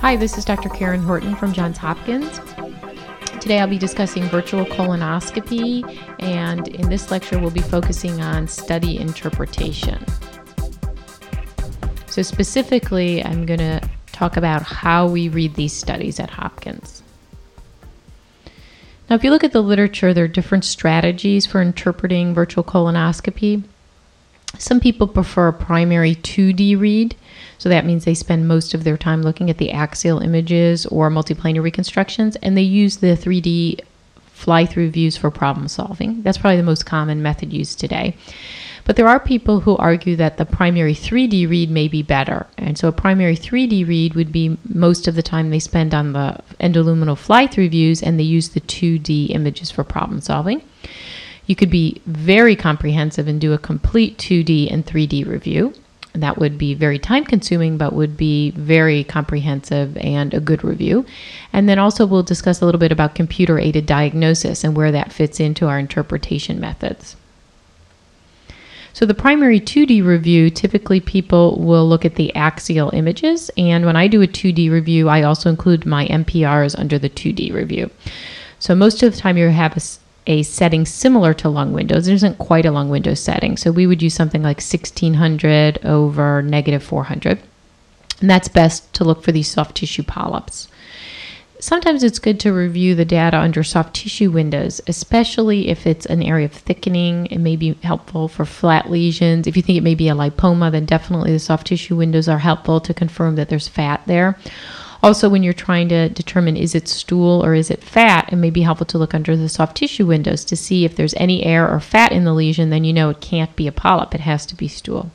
Hi, this is Dr. Karen Horton from Johns Hopkins. Today I'll be discussing virtual colonoscopy, and in this lecture, we'll be focusing on study interpretation. So, specifically, I'm going to talk about how we read these studies at Hopkins. Now, if you look at the literature, there are different strategies for interpreting virtual colonoscopy. Some people prefer a primary 2D read, so that means they spend most of their time looking at the axial images or multiplanar reconstructions, and they use the 3D fly through views for problem solving. That's probably the most common method used today. But there are people who argue that the primary 3D read may be better. And so a primary 3D read would be most of the time they spend on the endoluminal fly through views and they use the 2D images for problem solving. You could be very comprehensive and do a complete 2D and 3D review. That would be very time consuming, but would be very comprehensive and a good review. And then also, we'll discuss a little bit about computer aided diagnosis and where that fits into our interpretation methods. So, the primary 2D review, typically people will look at the axial images. And when I do a 2D review, I also include my MPRs under the 2D review. So, most of the time, you have a a setting similar to lung windows. There isn't quite a lung window setting. So we would use something like 1600 over negative 400. And that's best to look for these soft tissue polyps. Sometimes it's good to review the data under soft tissue windows, especially if it's an area of thickening. It may be helpful for flat lesions. If you think it may be a lipoma, then definitely the soft tissue windows are helpful to confirm that there's fat there. Also, when you're trying to determine is it stool or is it fat, it may be helpful to look under the soft tissue windows to see if there's any air or fat in the lesion, then you know it can't be a polyp, it has to be stool.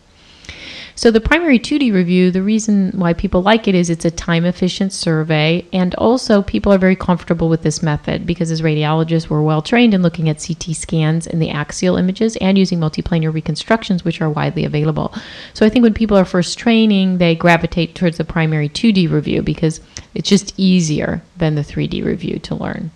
So, the primary 2D review, the reason why people like it is it's a time efficient survey, and also people are very comfortable with this method because as radiologists, we're well trained in looking at CT scans and the axial images and using multiplanar reconstructions, which are widely available. So, I think when people are first training, they gravitate towards the primary 2D review because it's just easier than the 3D review to learn.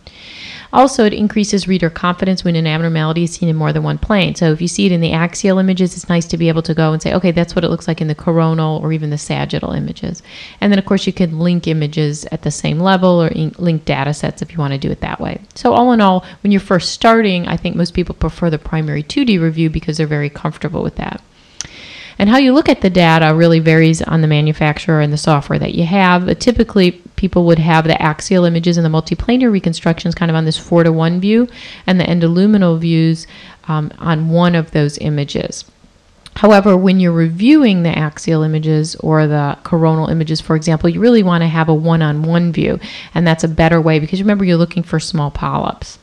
Also, it increases reader confidence when an abnormality is seen in more than one plane. So, if you see it in the axial images, it's nice to be able to go and say, okay, that's what it looks like in the coronal or even the sagittal images. And then, of course, you can link images at the same level or link data sets if you want to do it that way. So, all in all, when you're first starting, I think most people prefer the primary 2D review because they're very comfortable with that. And how you look at the data really varies on the manufacturer and the software that you have. But typically, people would have the axial images and the multiplanar reconstructions kind of on this four to one view, and the endoluminal views um, on one of those images. However, when you're reviewing the axial images or the coronal images, for example, you really want to have a one on one view, and that's a better way because remember, you're looking for small polyps.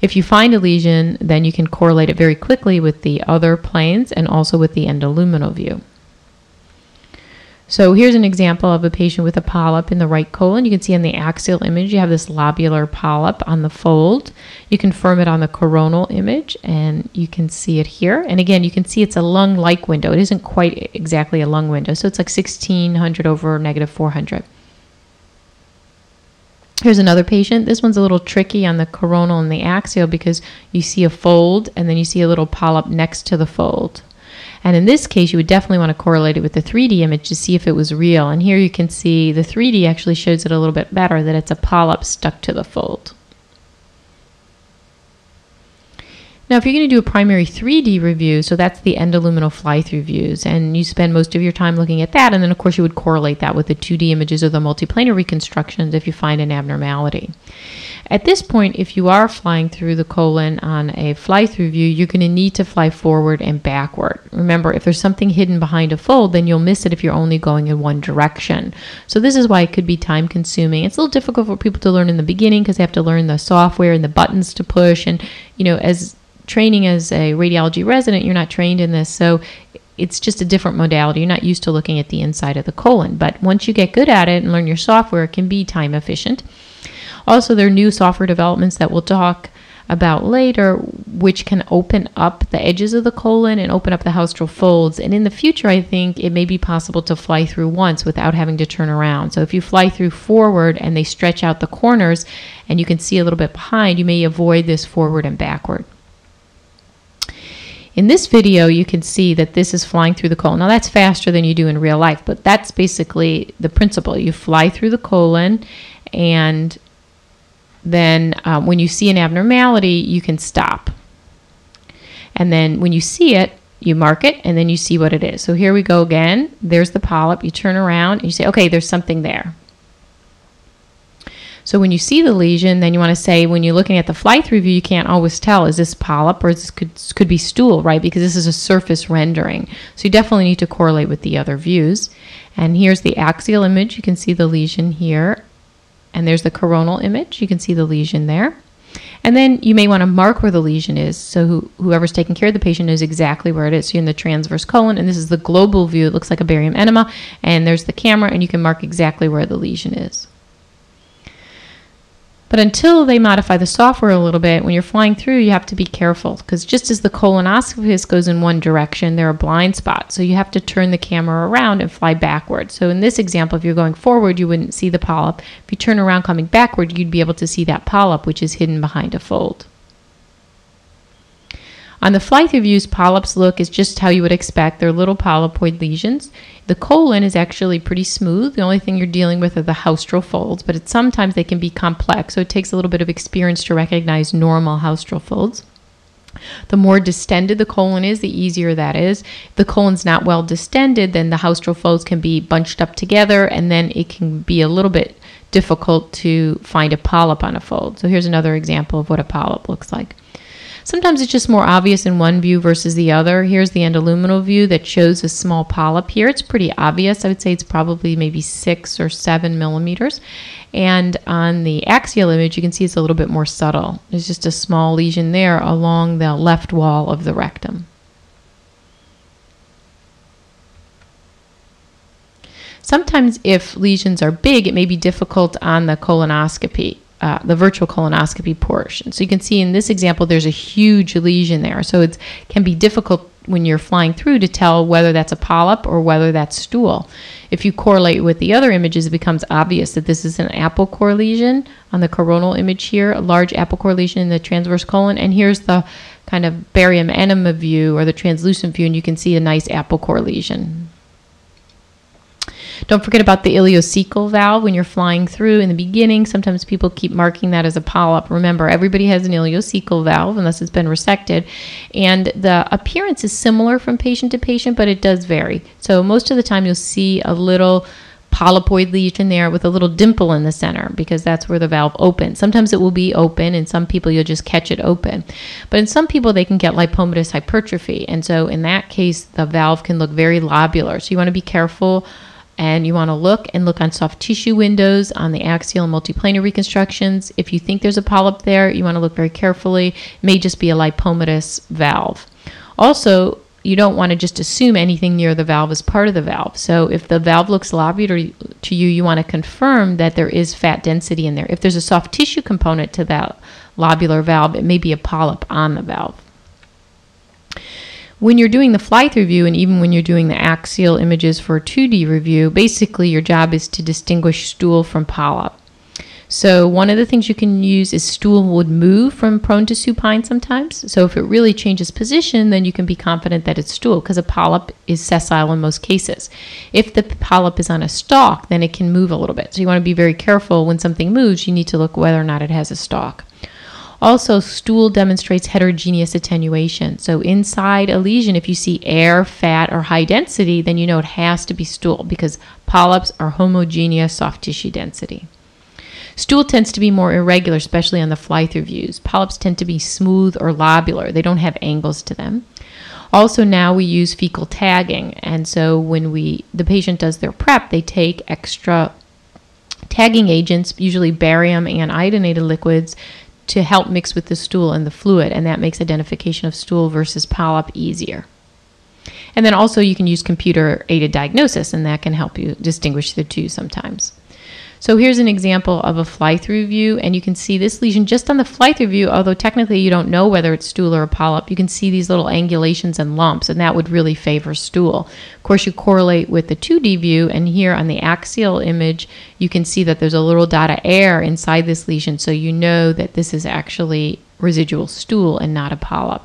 If you find a lesion, then you can correlate it very quickly with the other planes and also with the endoluminal view. So here's an example of a patient with a polyp in the right colon. You can see in the axial image, you have this lobular polyp on the fold. You confirm it on the coronal image, and you can see it here. And again, you can see it's a lung-like window. It isn't quite exactly a lung window, so it's like 1600 over negative 400. Here's another patient. This one's a little tricky on the coronal and the axial because you see a fold and then you see a little polyp next to the fold. And in this case, you would definitely want to correlate it with the 3D image to see if it was real. And here you can see the 3D actually shows it a little bit better that it's a polyp stuck to the fold. Now, if you're going to do a primary 3D review, so that's the endoluminal fly through views, and you spend most of your time looking at that, and then of course you would correlate that with the 2D images or the multiplanar reconstructions if you find an abnormality. At this point, if you are flying through the colon on a fly through view, you're going to need to fly forward and backward. Remember, if there's something hidden behind a fold, then you'll miss it if you're only going in one direction. So, this is why it could be time consuming. It's a little difficult for people to learn in the beginning because they have to learn the software and the buttons to push. And, you know, as training as a radiology resident, you're not trained in this. So, it's just a different modality. You're not used to looking at the inside of the colon. But once you get good at it and learn your software, it can be time efficient. Also, there are new software developments that we'll talk about later, which can open up the edges of the colon and open up the haustral folds. And in the future, I think it may be possible to fly through once without having to turn around. So if you fly through forward and they stretch out the corners and you can see a little bit behind, you may avoid this forward and backward. In this video, you can see that this is flying through the colon. Now, that's faster than you do in real life, but that's basically the principle. You fly through the colon, and then um, when you see an abnormality, you can stop. And then when you see it, you mark it and then you see what it is. So here we go again. There's the polyp. You turn around and you say, okay, there's something there. So when you see the lesion, then you want to say when you're looking at the fly-through view, you can't always tell is this polyp or this could could be stool, right? Because this is a surface rendering. So you definitely need to correlate with the other views. And here's the axial image. You can see the lesion here. And there's the coronal image. You can see the lesion there. And then you may want to mark where the lesion is so who, whoever's taking care of the patient knows exactly where it is. So you're in the transverse colon, and this is the global view. It looks like a barium enema, and there's the camera, and you can mark exactly where the lesion is. But until they modify the software a little bit, when you're flying through, you have to be careful because just as the colonoscopist goes in one direction, there are blind spots. So you have to turn the camera around and fly backwards. So in this example, if you're going forward, you wouldn't see the polyp. If you turn around coming backward, you'd be able to see that polyp, which is hidden behind a fold. On the fly-through views, polyps look is just how you would expect. They're little polypoid lesions. The colon is actually pretty smooth. The only thing you're dealing with are the haustral folds, but sometimes they can be complex, so it takes a little bit of experience to recognize normal haustral folds. The more distended the colon is, the easier that is. If the colon's not well distended, then the haustral folds can be bunched up together, and then it can be a little bit difficult to find a polyp on a fold. So here's another example of what a polyp looks like. Sometimes it's just more obvious in one view versus the other. Here's the endoluminal view that shows a small polyp here. It's pretty obvious. I would say it's probably maybe six or seven millimeters. And on the axial image, you can see it's a little bit more subtle. There's just a small lesion there along the left wall of the rectum. Sometimes, if lesions are big, it may be difficult on the colonoscopy uh, the virtual colonoscopy portion. So you can see in this example, there's a huge lesion there. So it can be difficult when you're flying through to tell whether that's a polyp or whether that's stool. If you correlate with the other images, it becomes obvious that this is an apple core lesion on the coronal image here, a large apple core lesion in the transverse colon, and here's the kind of barium enema view or the translucent view, and you can see a nice apple core lesion. Don't forget about the ileocecal valve when you're flying through in the beginning. Sometimes people keep marking that as a polyp. Remember, everybody has an ileocecal valve unless it's been resected. And the appearance is similar from patient to patient, but it does vary. So most of the time you'll see a little polypoid lesion there with a little dimple in the center because that's where the valve opens. Sometimes it will be open, and some people you'll just catch it open. But in some people, they can get lipomatous hypertrophy. And so in that case, the valve can look very lobular. So you want to be careful and you want to look and look on soft tissue windows on the axial and multiplanar reconstructions. If you think there's a polyp there, you want to look very carefully. It may just be a lipomatous valve. Also, you don't want to just assume anything near the valve is part of the valve. So if the valve looks lobular to you, you want to confirm that there is fat density in there. If there's a soft tissue component to that lobular valve, it may be a polyp on the valve when you're doing the fly through view and even when you're doing the axial images for a 2D review, basically your job is to distinguish stool from polyp. So one of the things you can use is stool would move from prone to supine sometimes. So if it really changes position, then you can be confident that it's stool because a polyp is sessile in most cases. If the polyp is on a stalk, then it can move a little bit. So you want to be very careful when something moves, you need to look whether or not it has a stalk. Also, stool demonstrates heterogeneous attenuation. So, inside a lesion, if you see air, fat, or high density, then you know it has to be stool because polyps are homogeneous soft tissue density. Stool tends to be more irregular, especially on the fly through views. Polyps tend to be smooth or lobular, they don't have angles to them. Also, now we use fecal tagging, and so when we the patient does their prep, they take extra tagging agents, usually barium and iodinated liquids, to help mix with the stool and the fluid, and that makes identification of stool versus polyp easier. And then also you can use computer aided diagnosis, and that can help you distinguish the two sometimes. So here's an example of a fly-through view, and you can see this lesion just on the fly-through view, although technically you don't know whether it's stool or a polyp. You can see these little angulations and lumps, and that would really favor stool. Of course, you correlate with the 2D view, and here on the axial image, you can see that there's a little dot of air inside this lesion, so you know that this is actually residual stool and not a polyp.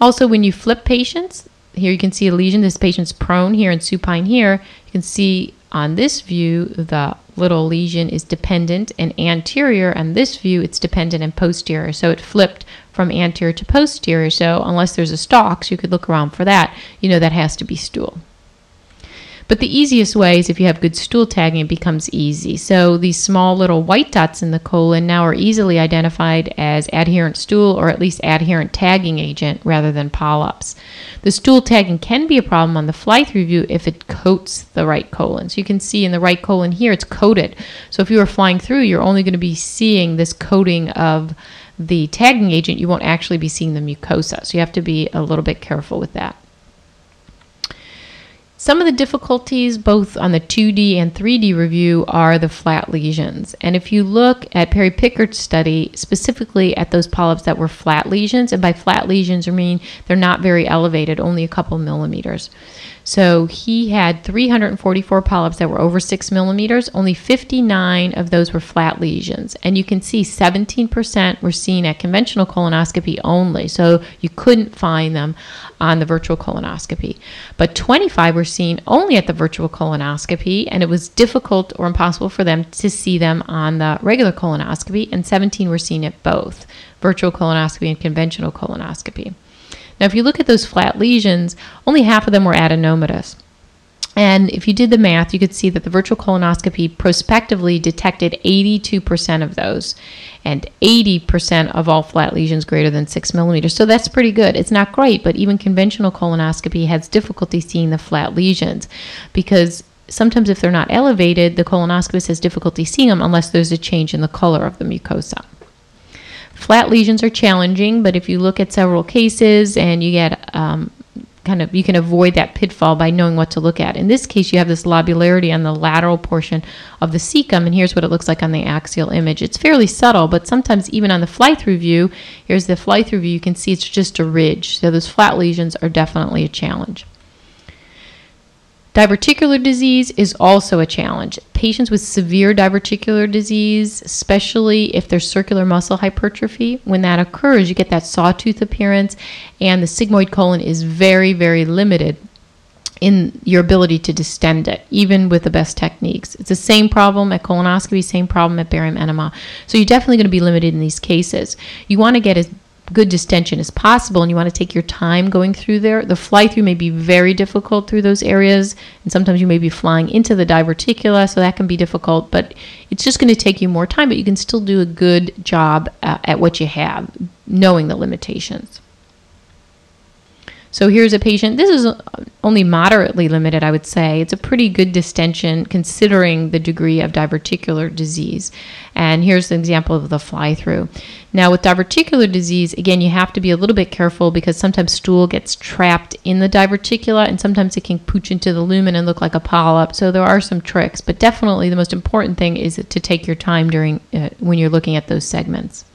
Also, when you flip patients, here you can see a lesion. This patient's prone here and supine here. You can see on this view, the little lesion is dependent and anterior. On this view, it's dependent and posterior. So it flipped from anterior to posterior. So unless there's a stalk, so you could look around for that, you know that has to be stool. But the easiest way is if you have good stool tagging, it becomes easy. So these small little white dots in the colon now are easily identified as adherent stool or at least adherent tagging agent rather than polyps. The stool tagging can be a problem on the fly through view if it coats the right colon. So you can see in the right colon here, it's coated. So if you are flying through, you're only going to be seeing this coating of the tagging agent. You won't actually be seeing the mucosa. So you have to be a little bit careful with that. Some of the difficulties, both on the 2D and 3D review, are the flat lesions. And if you look at Perry Pickhardt's study, specifically at those polyps that were flat lesions, and by flat lesions, I mean they're not very elevated, only a couple millimeters. So he had 344 polyps that were over six millimeters. Only 59 of those were flat lesions. And you can see 17% were seen at conventional colonoscopy only. So you couldn't find them on the virtual colonoscopy. But 25 were seen only at the virtual colonoscopy, and it was difficult or impossible for them to see them on the regular colonoscopy. And 17 were seen at both virtual colonoscopy and conventional colonoscopy. Now, if you look at those flat lesions, only half of them were adenomatous. And if you did the math, you could see that the virtual colonoscopy prospectively detected 82% of those and 80% of all flat lesions greater than six millimeters. So that's pretty good. It's not great, but even conventional colonoscopy has difficulty seeing the flat lesions because sometimes if they're not elevated, the colonoscopist has difficulty seeing them unless there's a change in the color of the mucosa. Flat lesions are challenging, but if you look at several cases and you get um, kind of you can avoid that pitfall by knowing what to look at. In this case, you have this lobularity on the lateral portion of the cecum, and here's what it looks like on the axial image. It's fairly subtle, but sometimes even on the fly-through view, here's the fly-through view, you can see it's just a ridge. So those flat lesions are definitely a challenge. Diverticular disease is also a challenge. Patients with severe diverticular disease, especially if there's circular muscle hypertrophy, when that occurs, you get that sawtooth appearance, and the sigmoid colon is very, very limited in your ability to distend it, even with the best techniques. It's the same problem at colonoscopy, same problem at barium enema. So you're definitely going to be limited in these cases. You want to get as good distension as possible and you want to take your time going through there. The fly through may be very difficult through those areas, and sometimes you may be flying into the diverticula, so that can be difficult, but it's just going to take you more time, but you can still do a good job uh, at what you have, knowing the limitations. So here's a patient. This is only moderately limited, I would say. It's a pretty good distension considering the degree of diverticular disease. And here's an example of the fly through. Now, with diverticular disease, again, you have to be a little bit careful because sometimes stool gets trapped in the diverticula and sometimes it can pooch into the lumen and look like a polyp. So there are some tricks, but definitely the most important thing is to take your time during uh, when you're looking at those segments.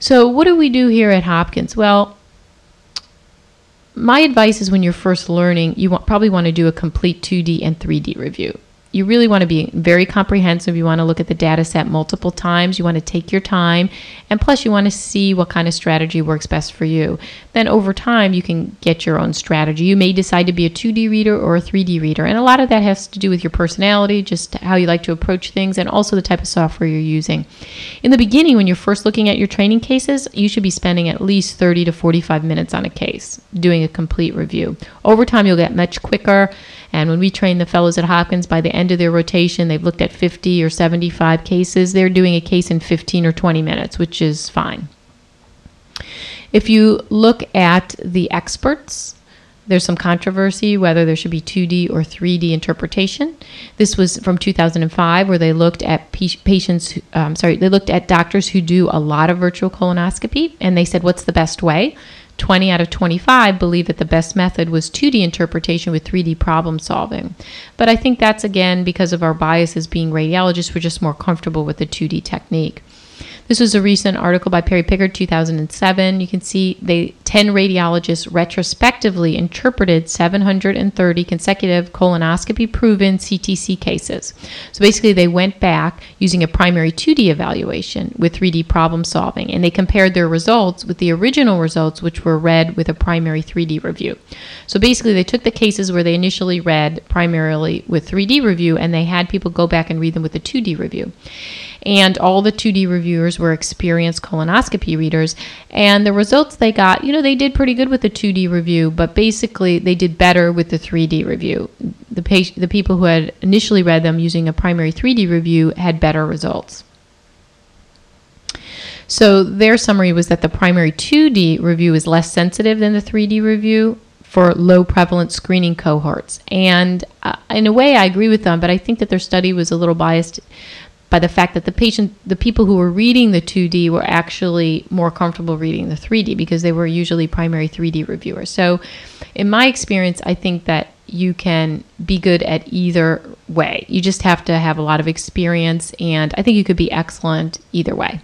So, what do we do here at Hopkins? Well, my advice is when you're first learning, you want, probably want to do a complete 2D and 3D review you really want to be very comprehensive. You want to look at the data set multiple times. You want to take your time. And plus, you want to see what kind of strategy works best for you. Then, over time, you can get your own strategy. You may decide to be a 2D reader or a 3D reader. And a lot of that has to do with your personality, just how you like to approach things, and also the type of software you're using. In the beginning, when you're first looking at your training cases, you should be spending at least 30 to 45 minutes on a case, doing a complete review. Over time, you'll get much quicker. And when we train the fellows at Hopkins, by the end of their rotation, they've looked at 50 or 75 cases. They're doing a case in 15 or 20 minutes, which is fine. If you look at the experts, there's some controversy whether there should be 2D or 3D interpretation. This was from 2005, where they looked at patients. Um, sorry, they looked at doctors who do a lot of virtual colonoscopy, and they said, "What's the best way?" 20 out of 25 believe that the best method was 2D interpretation with 3D problem solving. But I think that's again because of our biases being radiologists, we're just more comfortable with the 2D technique. This was a recent article by Perry Pickhardt, 2007. You can see they 10 radiologists retrospectively interpreted 730 consecutive colonoscopy proven CTC cases. So basically, they went back using a primary 2D evaluation with 3D problem solving, and they compared their results with the original results, which were read with a primary 3D review. So basically, they took the cases where they initially read primarily with 3D review, and they had people go back and read them with a 2D review and all the 2D reviewers were experienced colonoscopy readers. And the results they got, you know, they did pretty good with the 2D review, but basically they did better with the 3D review. The, patient, the people who had initially read them using a primary 3D review had better results. So their summary was that the primary 2D review is less sensitive than the 3D review for low prevalence screening cohorts. And uh, in a way, I agree with them, but I think that their study was a little biased by the fact that the patient, the people who were reading the 2D were actually more comfortable reading the 3D because they were usually primary 3D reviewers. So, in my experience, I think that you can be good at either way. You just have to have a lot of experience, and I think you could be excellent either way.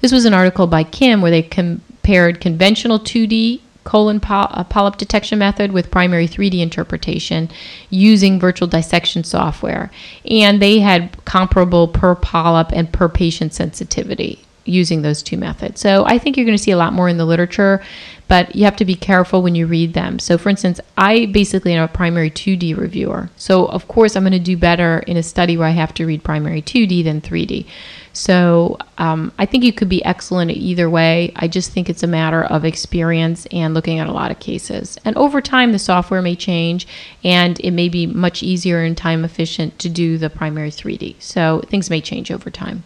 This was an article by Kim where they compared conventional 2D colon uh, polyp detection method with primary 3D interpretation using virtual dissection software. And they had comparable per polyp and per patient sensitivity using those two methods. So I think you're going to see a lot more in the literature, but you have to be careful when you read them. So, for instance, I basically am a primary 2D reviewer. So, of course, I'm going to do better in a study where I have to read primary 2D than 3D. So um, I think you could be excellent either way. I just think it's a matter of experience and looking at a lot of cases. And over time, the software may change and it may be much easier and time efficient to do the primary 3D. So things may change over time.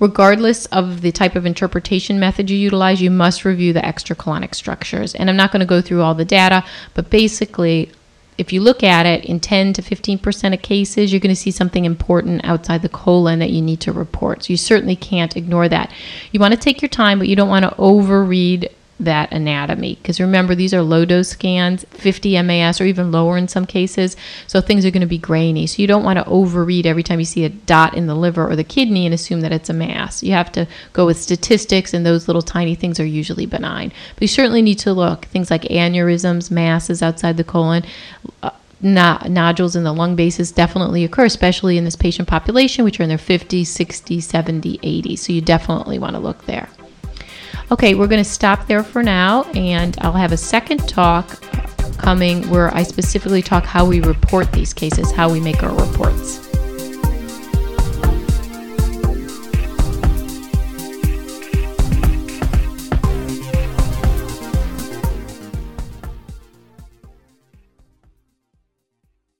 Regardless of the type of interpretation method you utilize, you must review the extracolonic structures. And I'm not going to go through all the data, but basically, if you look at it in 10 to 15% of cases, you're going to see something important outside the colon that you need to report. So you certainly can't ignore that. You want to take your time, but you don't want to overread that anatomy. Because remember, these are low dose scans, 50 MAS or even lower in some cases. So things are going to be grainy. So you don't want to overread every time you see a dot in the liver or the kidney and assume that it's a mass. You have to go with statistics, and those little tiny things are usually benign. But you certainly need to look things like aneurysms, masses outside the colon. Uh, nodules in the lung bases definitely occur, especially in this patient population, which are in their 50s, 60s, 70s, 80s. So you definitely want to look there. Okay, we're going to stop there for now, and I'll have a second talk coming where I specifically talk how we report these cases, how we make our reports.